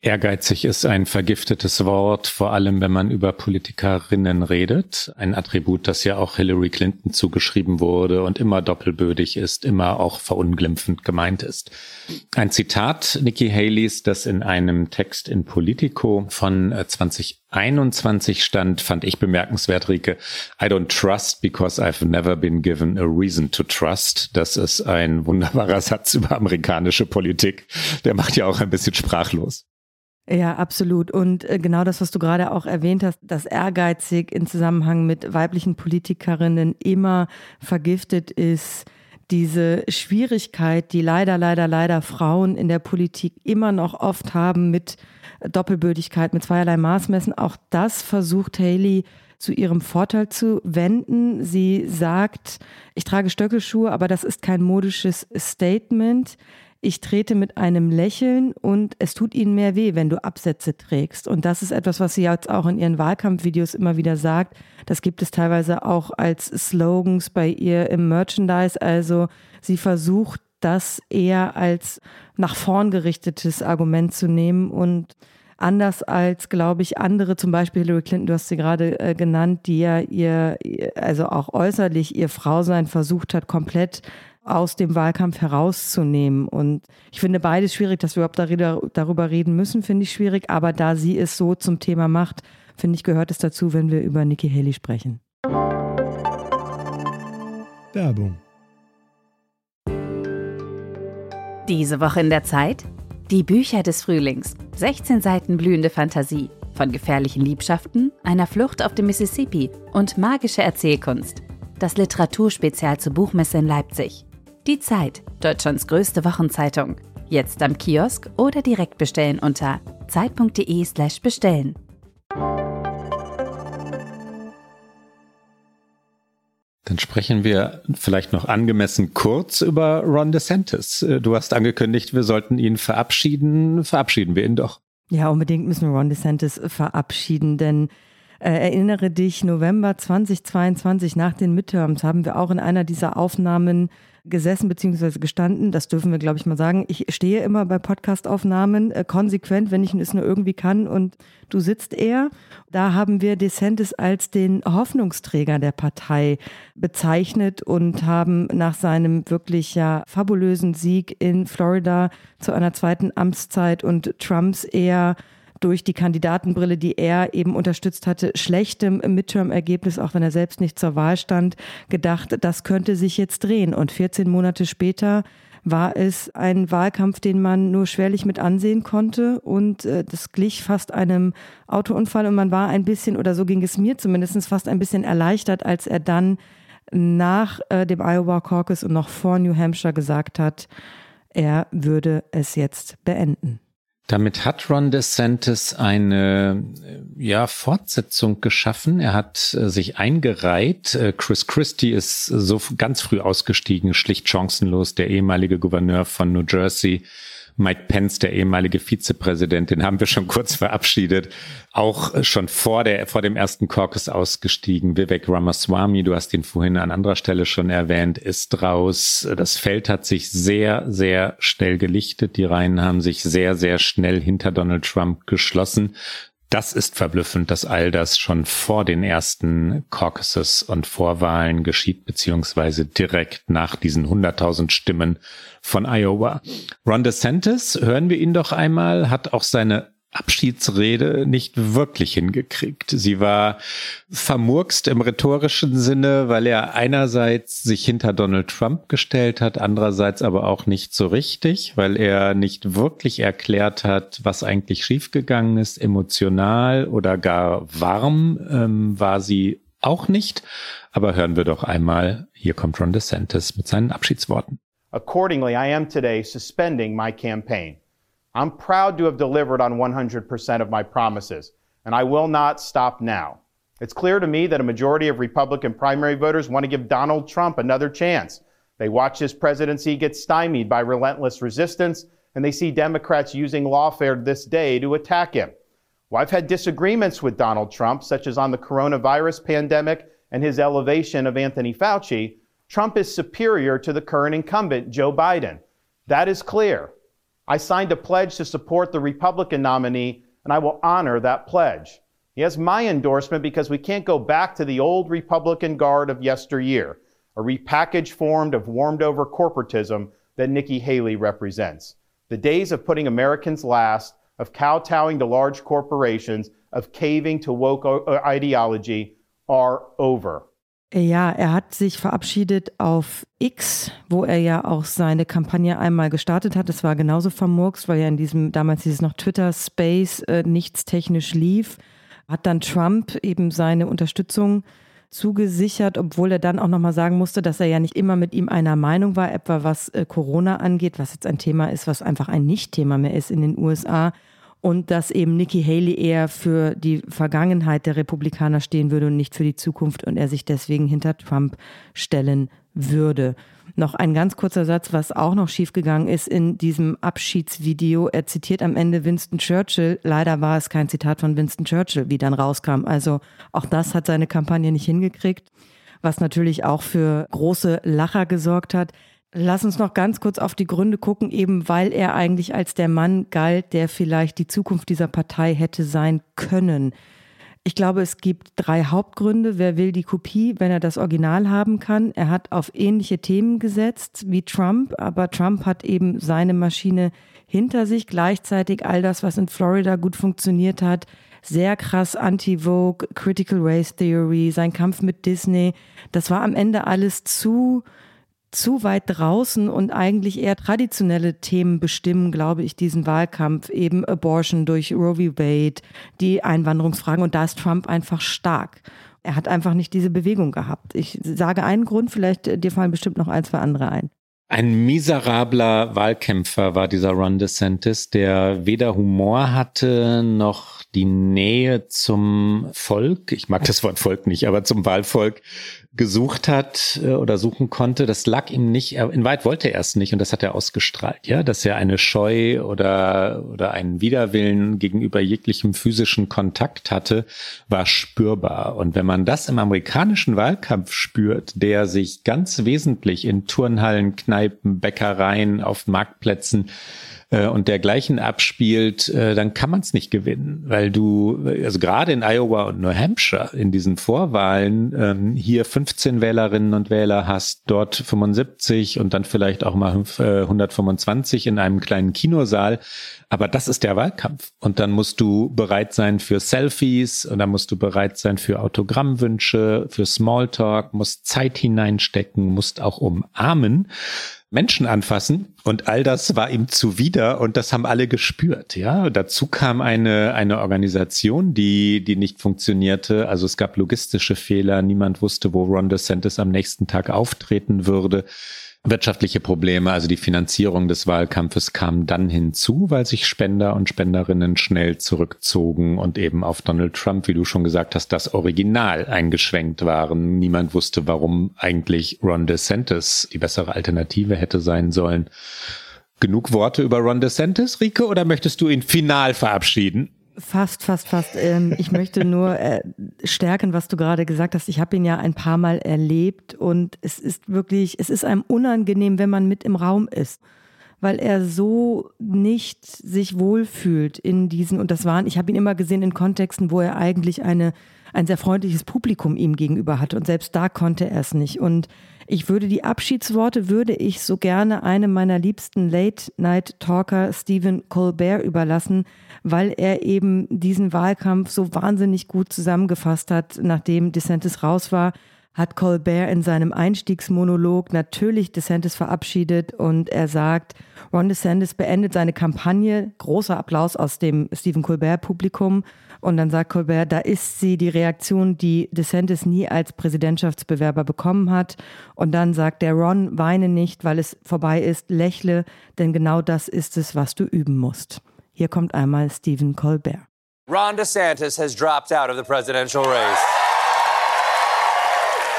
Ehrgeizig ist ein vergiftetes Wort, vor allem wenn man über Politikerinnen redet. Ein Attribut, das ja auch Hillary Clinton zugeschrieben wurde und immer doppelbödig ist, immer auch verunglimpfend gemeint ist. Ein Zitat Nikki Haleys, das in einem Text in Politico von 2021 äh, stand, fand ich bemerkenswert, Rike. I don't trust because I've never been given a reason to trust. Das ist ein wunderbarer [laughs] Satz über amerikanische Politik. Der macht ja auch ein bisschen sprachlos. Ja, absolut. Und äh, genau das, was du gerade auch erwähnt hast, dass ehrgeizig in Zusammenhang mit weiblichen Politikerinnen immer vergiftet ist, diese Schwierigkeit, die leider, leider, leider Frauen in der Politik immer noch oft haben mit Doppelbödigkeit, mit zweierlei Maßmessen, auch das versucht Haley zu ihrem Vorteil zu wenden. Sie sagt, ich trage Stöckelschuhe, aber das ist kein modisches Statement ich trete mit einem Lächeln und es tut ihnen mehr weh, wenn du Absätze trägst. Und das ist etwas, was sie jetzt auch in ihren Wahlkampfvideos immer wieder sagt. Das gibt es teilweise auch als Slogans bei ihr im Merchandise. Also sie versucht das eher als nach vorn gerichtetes Argument zu nehmen und anders als, glaube ich, andere, zum Beispiel Hillary Clinton, du hast sie gerade äh, genannt, die ja ihr, also auch äußerlich ihr Frausein versucht hat, komplett aus dem Wahlkampf herauszunehmen. Und ich finde beides schwierig, dass wir überhaupt darüber reden müssen, finde ich schwierig. Aber da sie es so zum Thema macht, finde ich, gehört es dazu, wenn wir über Nikki Haley sprechen. Werbung. Diese Woche in der Zeit? Die Bücher des Frühlings. 16 Seiten blühende Fantasie. Von gefährlichen Liebschaften, einer Flucht auf dem Mississippi und magische Erzählkunst. Das Literaturspezial zur Buchmesse in Leipzig. Die Zeit, Deutschlands größte Wochenzeitung. Jetzt am Kiosk oder direkt bestellen unter zeit.de/slash bestellen. Dann sprechen wir vielleicht noch angemessen kurz über Ron DeSantis. Du hast angekündigt, wir sollten ihn verabschieden. Verabschieden wir ihn doch. Ja, unbedingt müssen wir Ron DeSantis verabschieden, denn äh, erinnere dich, November 2022 nach den Midterms haben wir auch in einer dieser Aufnahmen gesessen bzw. gestanden. Das dürfen wir, glaube ich, mal sagen. Ich stehe immer bei Podcastaufnahmen äh, konsequent, wenn ich es nur irgendwie kann und du sitzt eher. Da haben wir DeSantis als den Hoffnungsträger der Partei bezeichnet und haben nach seinem wirklich ja fabulösen Sieg in Florida zu einer zweiten Amtszeit und Trumps eher durch die Kandidatenbrille, die er eben unterstützt hatte, schlechtem Midterm-Ergebnis, auch wenn er selbst nicht zur Wahl stand, gedacht, das könnte sich jetzt drehen. Und 14 Monate später war es ein Wahlkampf, den man nur schwerlich mit ansehen konnte und äh, das glich fast einem Autounfall und man war ein bisschen, oder so ging es mir zumindest, fast ein bisschen erleichtert, als er dann nach äh, dem Iowa Caucus und noch vor New Hampshire gesagt hat, er würde es jetzt beenden. Damit hat Ron DeSantis eine ja, Fortsetzung geschaffen. Er hat äh, sich eingereiht. Äh, Chris Christie ist so ganz früh ausgestiegen, schlicht chancenlos, der ehemalige Gouverneur von New Jersey Mike Pence, der ehemalige Vizepräsident, den haben wir schon kurz verabschiedet, auch schon vor der, vor dem ersten Caucus ausgestiegen. Vivek Ramaswamy, du hast ihn vorhin an anderer Stelle schon erwähnt, ist raus. Das Feld hat sich sehr, sehr schnell gelichtet. Die Reihen haben sich sehr, sehr schnell hinter Donald Trump geschlossen das ist verblüffend, dass all das schon vor den ersten Caucuses und Vorwahlen geschieht, beziehungsweise direkt nach diesen 100.000 Stimmen von Iowa. Ron DeSantis, hören wir ihn doch einmal, hat auch seine Abschiedsrede nicht wirklich hingekriegt. Sie war vermurkst im rhetorischen Sinne, weil er einerseits sich hinter Donald Trump gestellt hat, andererseits aber auch nicht so richtig, weil er nicht wirklich erklärt hat, was eigentlich schiefgegangen ist, emotional oder gar warm ähm, war sie auch nicht. Aber hören wir doch einmal, hier kommt Ron DeSantis mit seinen Abschiedsworten. Accordingly, I am today suspending my campaign. I'm proud to have delivered on 100% of my promises, and I will not stop now. It's clear to me that a majority of Republican primary voters want to give Donald Trump another chance. They watch his presidency get stymied by relentless resistance, and they see Democrats using lawfare this day to attack him. Well, I've had disagreements with Donald Trump, such as on the coronavirus pandemic and his elevation of Anthony Fauci. Trump is superior to the current incumbent, Joe Biden. That is clear. I signed a pledge to support the Republican nominee, and I will honor that pledge. He has my endorsement because we can't go back to the old Republican guard of yesteryear, a repackaged form of warmed over corporatism that Nikki Haley represents. The days of putting Americans last, of kowtowing to large corporations, of caving to woke ideology are over. Ja, er hat sich verabschiedet auf X, wo er ja auch seine Kampagne einmal gestartet hat. Es war genauso vermurkst, weil ja in diesem, damals dieses noch Twitter Space äh, nichts technisch lief. Hat dann Trump eben seine Unterstützung zugesichert, obwohl er dann auch nochmal sagen musste, dass er ja nicht immer mit ihm einer Meinung war, etwa was äh, Corona angeht, was jetzt ein Thema ist, was einfach ein Nicht-Thema mehr ist in den USA und dass eben Nikki Haley eher für die Vergangenheit der Republikaner stehen würde und nicht für die Zukunft und er sich deswegen hinter Trump stellen würde. Noch ein ganz kurzer Satz, was auch noch schiefgegangen ist in diesem Abschiedsvideo. Er zitiert am Ende Winston Churchill. Leider war es kein Zitat von Winston Churchill, wie dann rauskam. Also auch das hat seine Kampagne nicht hingekriegt, was natürlich auch für große Lacher gesorgt hat. Lass uns noch ganz kurz auf die Gründe gucken, eben weil er eigentlich als der Mann galt, der vielleicht die Zukunft dieser Partei hätte sein können. Ich glaube, es gibt drei Hauptgründe. Wer will die Kopie, wenn er das Original haben kann? Er hat auf ähnliche Themen gesetzt wie Trump, aber Trump hat eben seine Maschine hinter sich. Gleichzeitig all das, was in Florida gut funktioniert hat, sehr krass Anti-Vogue, Critical Race Theory, sein Kampf mit Disney, das war am Ende alles zu zu weit draußen und eigentlich eher traditionelle Themen bestimmen, glaube ich, diesen Wahlkampf, eben Abortion durch Roe v. Wade, die Einwanderungsfragen und da ist Trump einfach stark. Er hat einfach nicht diese Bewegung gehabt. Ich sage einen Grund, vielleicht dir fallen bestimmt noch ein, zwei andere ein. Ein miserabler Wahlkämpfer war dieser Ron DeSantis, der weder Humor hatte noch die Nähe zum Volk. Ich mag das Wort Volk nicht, aber zum Wahlvolk gesucht hat äh, oder suchen konnte, das lag ihm nicht, in weit wollte er es nicht und das hat er ausgestrahlt, ja, dass er eine Scheu oder, oder einen Widerwillen gegenüber jeglichem physischen Kontakt hatte, war spürbar. Und wenn man das im amerikanischen Wahlkampf spürt, der sich ganz wesentlich in Turnhallen, Kneipen, Bäckereien, auf Marktplätzen äh, und dergleichen abspielt, äh, dann kann man es nicht gewinnen, weil du, also gerade in Iowa und New Hampshire in diesen Vorwahlen ähm, hier 15 Wählerinnen und Wähler hast, dort 75 und dann vielleicht auch mal äh, 125 in einem kleinen Kinosaal. Aber das ist der Wahlkampf. Und dann musst du bereit sein für Selfies und dann musst du bereit sein für Autogrammwünsche, für Smalltalk, musst Zeit hineinstecken, musst auch umarmen. Menschen anfassen und all das war ihm zuwider und das haben alle gespürt, ja. Dazu kam eine, eine Organisation, die, die nicht funktionierte. Also es gab logistische Fehler. Niemand wusste, wo Ron DeSantis am nächsten Tag auftreten würde wirtschaftliche Probleme, also die Finanzierung des Wahlkampfes kam dann hinzu, weil sich Spender und Spenderinnen schnell zurückzogen und eben auf Donald Trump, wie du schon gesagt hast, das Original eingeschwenkt waren. Niemand wusste, warum eigentlich Ron DeSantis die bessere Alternative hätte sein sollen. Genug Worte über Ron DeSantis, Rike, oder möchtest du ihn final verabschieden? Fast, fast, fast. Ähm, ich möchte nur äh, stärken, was du gerade gesagt hast. Ich habe ihn ja ein paar Mal erlebt und es ist wirklich, es ist einem unangenehm, wenn man mit im Raum ist, weil er so nicht sich wohlfühlt in diesen, und das waren, ich habe ihn immer gesehen in Kontexten, wo er eigentlich eine, ein sehr freundliches Publikum ihm gegenüber hatte und selbst da konnte er es nicht. Und ich würde die Abschiedsworte, würde ich so gerne einem meiner liebsten Late-Night-Talker, Stephen Colbert, überlassen, weil er eben diesen Wahlkampf so wahnsinnig gut zusammengefasst hat, nachdem DeSantis raus war hat Colbert in seinem Einstiegsmonolog natürlich DeSantis verabschiedet und er sagt, Ron DeSantis beendet seine Kampagne. Großer Applaus aus dem Stephen Colbert-Publikum. Und dann sagt Colbert, da ist sie, die Reaktion, die DeSantis nie als Präsidentschaftsbewerber bekommen hat. Und dann sagt der Ron, weine nicht, weil es vorbei ist, lächle, denn genau das ist es, was du üben musst. Hier kommt einmal Stephen Colbert. Ron DeSantis has dropped out of the presidential race.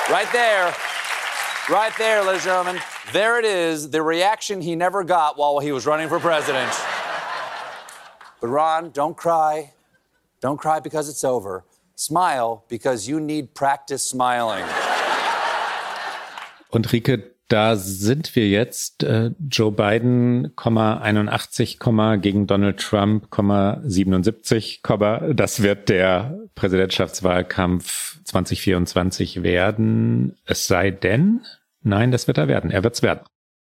Right there. Right there, ladies and gentlemen. There it is, the reaction he never got while he was running for president. But Ron, don't cry. Don't cry because it's over. Smile because you need practice smiling. Und Rike, da sind wir jetzt. Äh, Joe Biden, 81, gegen Donald Trump, 77, das wird der Präsidentschaftswahlkampf 2024 werden. Es sei denn, nein, das wird er werden. Er wird's werden.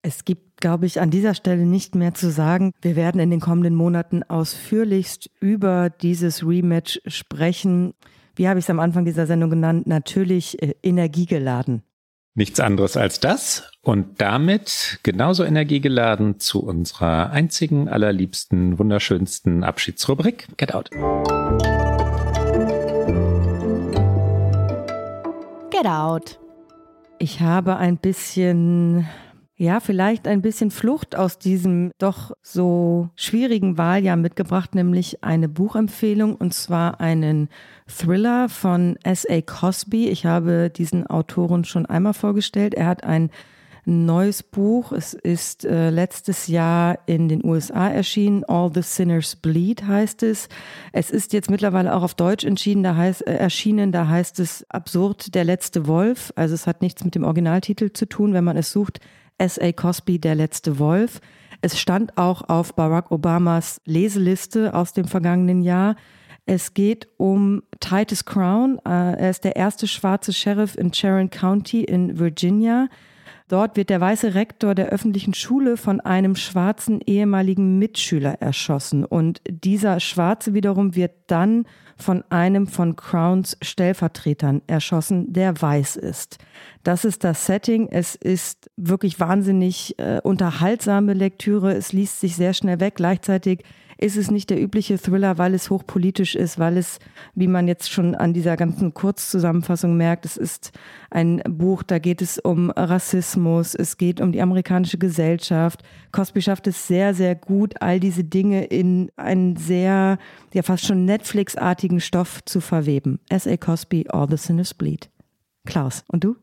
Es gibt, glaube ich, an dieser Stelle nicht mehr zu sagen. Wir werden in den kommenden Monaten ausführlichst über dieses Rematch sprechen. Wie habe ich es am Anfang dieser Sendung genannt? Natürlich äh, energiegeladen. Nichts anderes als das und damit genauso energiegeladen zu unserer einzigen, allerliebsten, wunderschönsten Abschiedsrubrik Get Out. Get Out. Ich habe ein bisschen ja, vielleicht ein bisschen Flucht aus diesem doch so schwierigen Wahljahr mitgebracht, nämlich eine Buchempfehlung und zwar einen Thriller von S.A. Cosby. Ich habe diesen Autoren schon einmal vorgestellt. Er hat ein neues Buch. Es ist äh, letztes Jahr in den USA erschienen. All the Sinners Bleed heißt es. Es ist jetzt mittlerweile auch auf Deutsch entschieden, da heißt, äh, erschienen. Da heißt es Absurd der letzte Wolf. Also es hat nichts mit dem Originaltitel zu tun. Wenn man es sucht, S.A. Cosby, Der letzte Wolf. Es stand auch auf Barack Obamas Leseliste aus dem vergangenen Jahr. Es geht um Titus Crown. Äh, er ist der erste schwarze Sheriff in Sharon County in Virginia. Dort wird der weiße Rektor der öffentlichen Schule von einem schwarzen ehemaligen Mitschüler erschossen. Und dieser Schwarze wiederum wird dann von einem von Crowns Stellvertretern erschossen, der weiß ist. Das ist das Setting. Es ist wirklich wahnsinnig äh, unterhaltsame Lektüre. Es liest sich sehr schnell weg. Gleichzeitig ist es nicht der übliche Thriller, weil es hochpolitisch ist, weil es, wie man jetzt schon an dieser ganzen Kurzzusammenfassung merkt, es ist ein Buch, da geht es um Rassismus, es geht um die amerikanische Gesellschaft. Cosby schafft es sehr, sehr gut, all diese Dinge in einen sehr, ja fast schon Netflix-artigen Stoff zu verweben. S.A. Cosby, All the Sinners Bleed. Klaus, und du?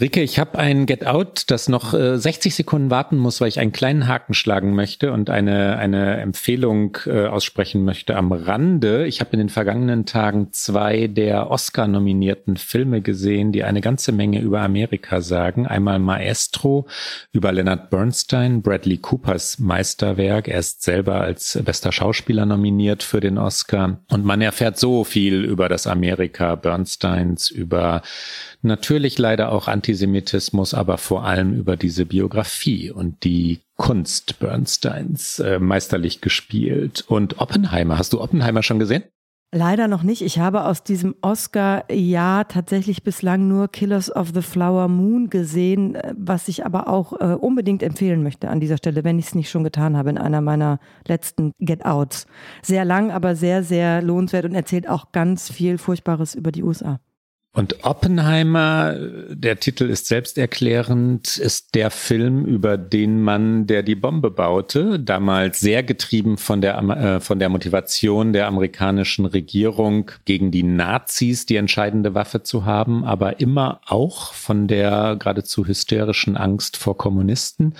Rike, ich habe ein Get Out, das noch äh, 60 Sekunden warten muss, weil ich einen kleinen Haken schlagen möchte und eine, eine Empfehlung äh, aussprechen möchte am Rande. Ich habe in den vergangenen Tagen zwei der Oscar-nominierten Filme gesehen, die eine ganze Menge über Amerika sagen. Einmal Maestro über Leonard Bernstein, Bradley Coopers Meisterwerk. Er ist selber als bester Schauspieler nominiert für den Oscar. Und man erfährt so viel über das Amerika Bernsteins, über natürlich leider auch Antisemitismus, aber vor allem über diese Biografie und die Kunst Bernsteins äh, meisterlich gespielt. Und Oppenheimer, hast du Oppenheimer schon gesehen? Leider noch nicht. Ich habe aus diesem Oscar-Jahr tatsächlich bislang nur Killers of the Flower Moon gesehen, äh, was ich aber auch äh, unbedingt empfehlen möchte an dieser Stelle, wenn ich es nicht schon getan habe in einer meiner letzten Get Outs. Sehr lang, aber sehr, sehr lohnenswert und erzählt auch ganz viel Furchtbares über die USA. Und Oppenheimer, der Titel ist selbsterklärend, ist der Film über den Mann, der die Bombe baute, damals sehr getrieben von der, äh, von der Motivation der amerikanischen Regierung gegen die Nazis die entscheidende Waffe zu haben, aber immer auch von der geradezu hysterischen Angst vor Kommunisten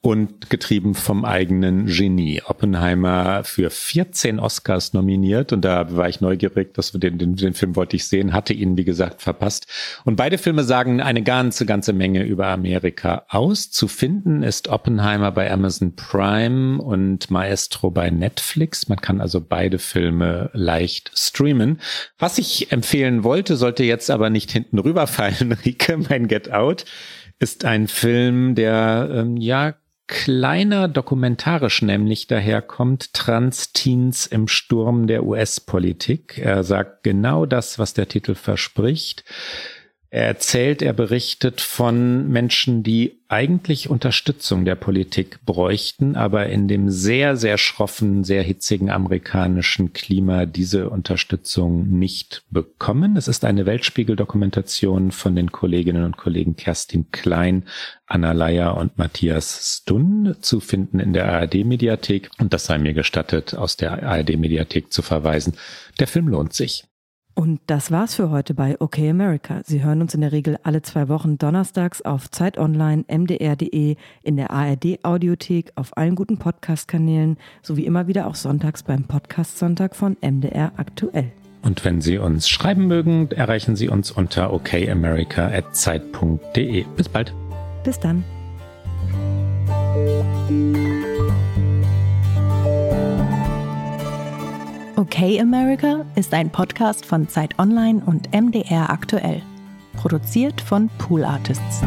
und getrieben vom eigenen Genie. Oppenheimer für 14 Oscars nominiert und da war ich neugierig, dass wir den, den, den Film wollte ich sehen, hatte ihn wie gesagt verpasst. Und beide Filme sagen eine ganze, ganze Menge über Amerika aus. Zu finden ist Oppenheimer bei Amazon Prime und Maestro bei Netflix. Man kann also beide Filme leicht streamen. Was ich empfehlen wollte, sollte jetzt aber nicht hinten rüberfallen, [laughs] Rike, mein Get Out ist ein Film, der ähm, ja kleiner dokumentarisch nämlich daherkommt, Trans-Teens im Sturm der US-Politik. Er sagt genau das, was der Titel verspricht. Er erzählt, er berichtet von Menschen, die eigentlich Unterstützung der Politik bräuchten, aber in dem sehr, sehr schroffen, sehr hitzigen amerikanischen Klima diese Unterstützung nicht bekommen. Es ist eine Weltspiegel-Dokumentation von den Kolleginnen und Kollegen Kerstin Klein, Anna Leier und Matthias Stun zu finden in der ARD-Mediathek. Und das sei mir gestattet, aus der ARD-Mediathek zu verweisen. Der Film lohnt sich. Und das war's für heute bei OK America. Sie hören uns in der Regel alle zwei Wochen donnerstags auf Zeit Online, mdr.de, in der ARD Audiothek, auf allen guten Podcast-Kanälen sowie immer wieder auch sonntags beim Podcast Sonntag von MDR aktuell. Und wenn Sie uns schreiben mögen, erreichen Sie uns unter okamerica@zeit.de. Bis bald. Bis dann. Okay America ist ein Podcast von Zeit Online und MDR aktuell. Produziert von Pool Artists.